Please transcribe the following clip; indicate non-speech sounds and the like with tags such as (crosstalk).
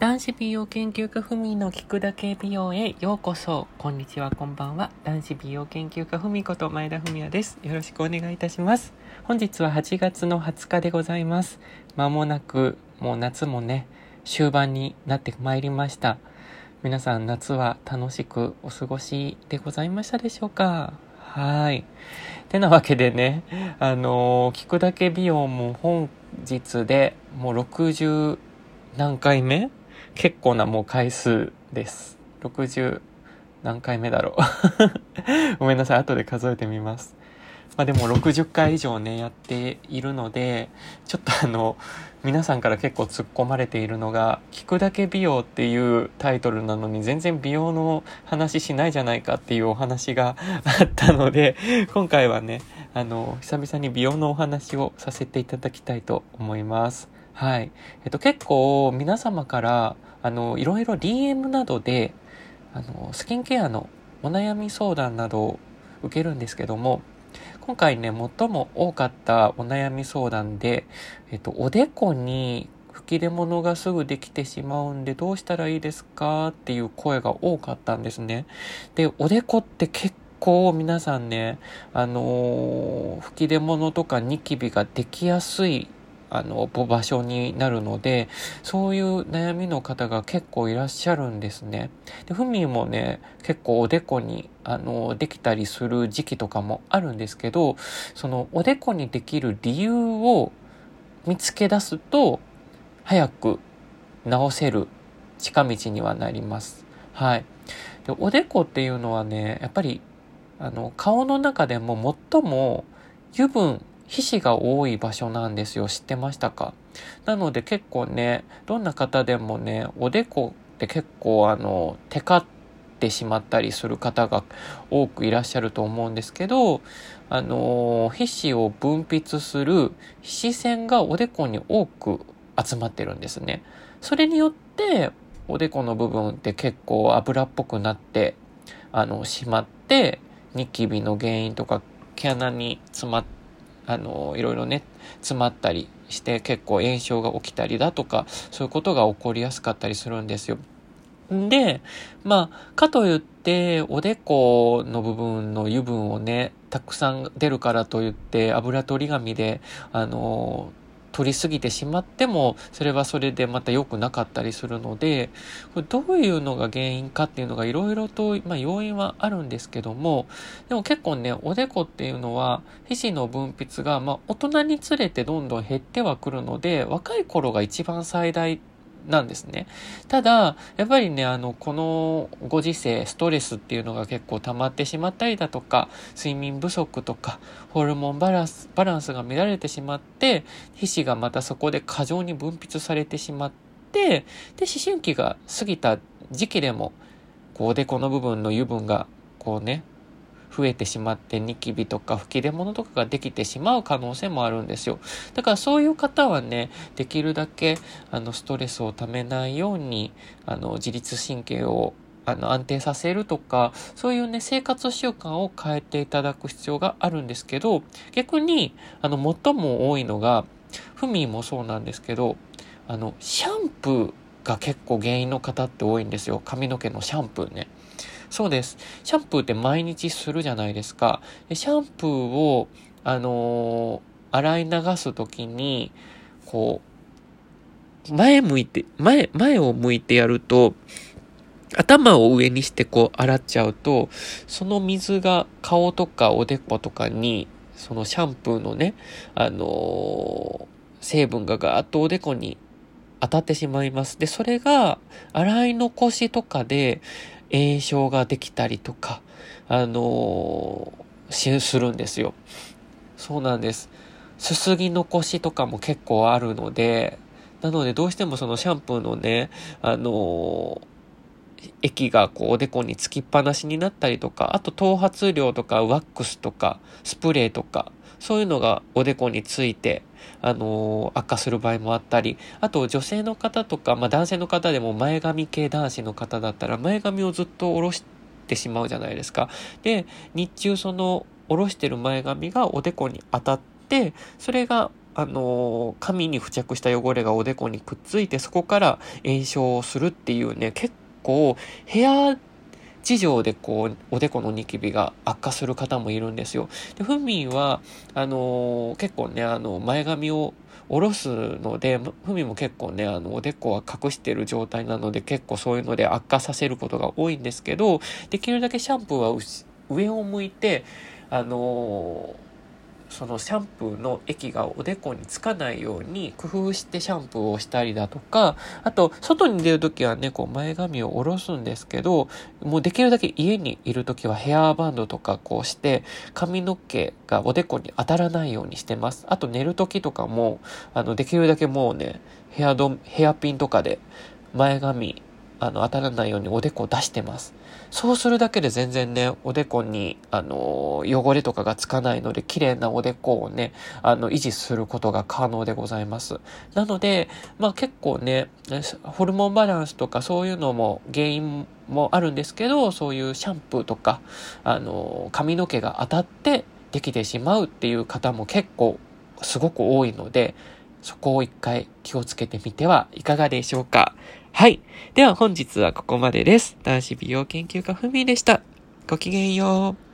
男子美容研究家ふみの聞くだけ美容へようこそ。こんにちは、こんばんは。男子美容研究家ふみこと前田文也です。よろしくお願いいたします。本日は8月の20日でございます。まもなく、もう夏もね、終盤になってまいりました。皆さん夏は楽しくお過ごしでございましたでしょうか？はい。てなわけでね、あの、聞くだけ美容も本日でもう60何回目結構なもう回数です。60何回目だろう (laughs) ごめんなさい。後で数えてみます。まあでも60回以上ね、やっているので、ちょっとあの、皆さんから結構突っ込まれているのが、聞くだけ美容っていうタイトルなのに全然美容の話しないじゃないかっていうお話が (laughs) あったので、今回はね、あの、久々に美容のお話をさせていただきたいと思います。はい。えっと、結構皆様から、あの、いろいろ DM などで、あの、スキンケアのお悩み相談などを受けるんですけども、今回ね、最も多かったお悩み相談で、えっと、おでこに吹き出物がすぐできてしまうんでどうしたらいいですかっていう声が多かったんですね。で、おでこって結構皆さんね、あのー、吹き出物とかニキビができやすいあの、場所になるので、そういう悩みの方が結構いらっしゃるんですね。で、ふみもね、結構おでこに、あの、できたりする時期とかもあるんですけど、そのおでこにできる理由を見つけ出すと、早く治せる近道にはなります。はい。で、おでこっていうのはね、やっぱり、あの、顔の中でも最も油分皮脂が多い場所なんですよ。知ってましたか？なので結構ね、どんな方でもね、おでこって結構あの、テカってしまったりする方が多くいらっしゃると思うんですけど、あの、皮脂を分泌する皮脂腺がおでこに多く集まってるんですね。それによって、おでこの部分って結構油っぽくなって、あの、しまって、ニキビの原因とか毛穴に詰まって、あの、いろいろね、詰まったりして結構炎症が起きたりだとか、そういうことが起こりやすかったりするんですよ。で、まあ、かといって、おでこの部分の油分をね、たくさん出るからといって、油取り紙で、あの、取りすぎてしまっても、それはそれでまた良くなかったりするので、これどういうのが原因かっていうのがいろいろと、まあ、要因はあるんですけども、でも結構ね、おでこっていうのは、皮脂の分泌が、まあ、大人につれてどんどん減ってはくるので、若い頃が一番最大なんですね。ただ、やっぱりね、あの、このご時世、ストレスっていうのが結構溜まってしまったりだとか、睡眠不足とか、ホルモンバランス、バランスが乱れてしまって、皮脂がまたそこで過剰に分泌されてしまって、で、思春期が過ぎた時期でも、こう、おでこの部分の油分が、こうね、増えてしまってニキビとか吹き出物とかができてしまう可能性もあるんですよ。だからそういう方はね、できるだけあのストレスをためないように、あの自律神経をあの安定させるとか、そういうね、生活習慣を変えていただく必要があるんですけど、逆に、あの、最も多いのが、フミもそうなんですけど、あの、シャンプーが結構原因の方って多いんですよ。髪の毛のシャンプーね。そうです。シャンプーって毎日するじゃないですか。でシャンプーを、あのー、洗い流すときに、こう、前向いて、前、前を向いてやると、頭を上にしてこう洗っちゃうと、その水が顔とかおでことかに、そのシャンプーのね、あのー、成分がガーッとおでこに当たってしまいます。で、それが洗い残しとかで、炎症ができたりとか、あのー、するんですよ。そうなんです。すすぎ残しとかも結構あるので、なのでどうしてもそのシャンプーのね、あのー、液がこうおでこにつきっぱなしになったりとか、あと頭髪量とかワックスとかスプレーとか、そういうのがおでこについて、あのー、悪化する場合もあったり、あと女性の方とか、まあ男性の方でも前髪系男子の方だったら前髪をずっと下ろしてしまうじゃないですか。で、日中その下ろしてる前髪がおでこに当たって、それがあの髪に付着した汚れがおでこにくっついてそこから炎症をするっていうね結構部屋地上でこうおでこのニキビが悪化する方もいるんですよ。でふみはあの結構ねあの前髪を下ろすので、ふみも結構ね、あの、おでこは隠してる状態なので、結構そういうので悪化させることが多いんですけど、できるだけシャンプーは上を向いて、あのーそのシャンプーの液がおでこにつかないように工夫してシャンプーをしたりだとか、あと、外に出るときはね、こう前髪を下ろすんですけど、もうできるだけ家にいるときはヘアバンドとかこうして、髪の毛がおでこに当たらないようにしてます。あと寝るときとかも、あの、できるだけもうね、ヘアド、ヘアピンとかで前髪あの、当たらないようにおでこを出してます。そうするだけで全然ね、おでこに、あの、汚れとかがつかないので、綺麗なおでこをね、あの、維持することが可能でございます。なので、まあ結構ね、ホルモンバランスとかそういうのも原因もあるんですけど、そういうシャンプーとか、あの、髪の毛が当たってできてしまうっていう方も結構すごく多いので、そこを一回気をつけてみてはいかがでしょうか。はい。では本日はここまでです。男子美容研究家ふみでした。ごきげんよう。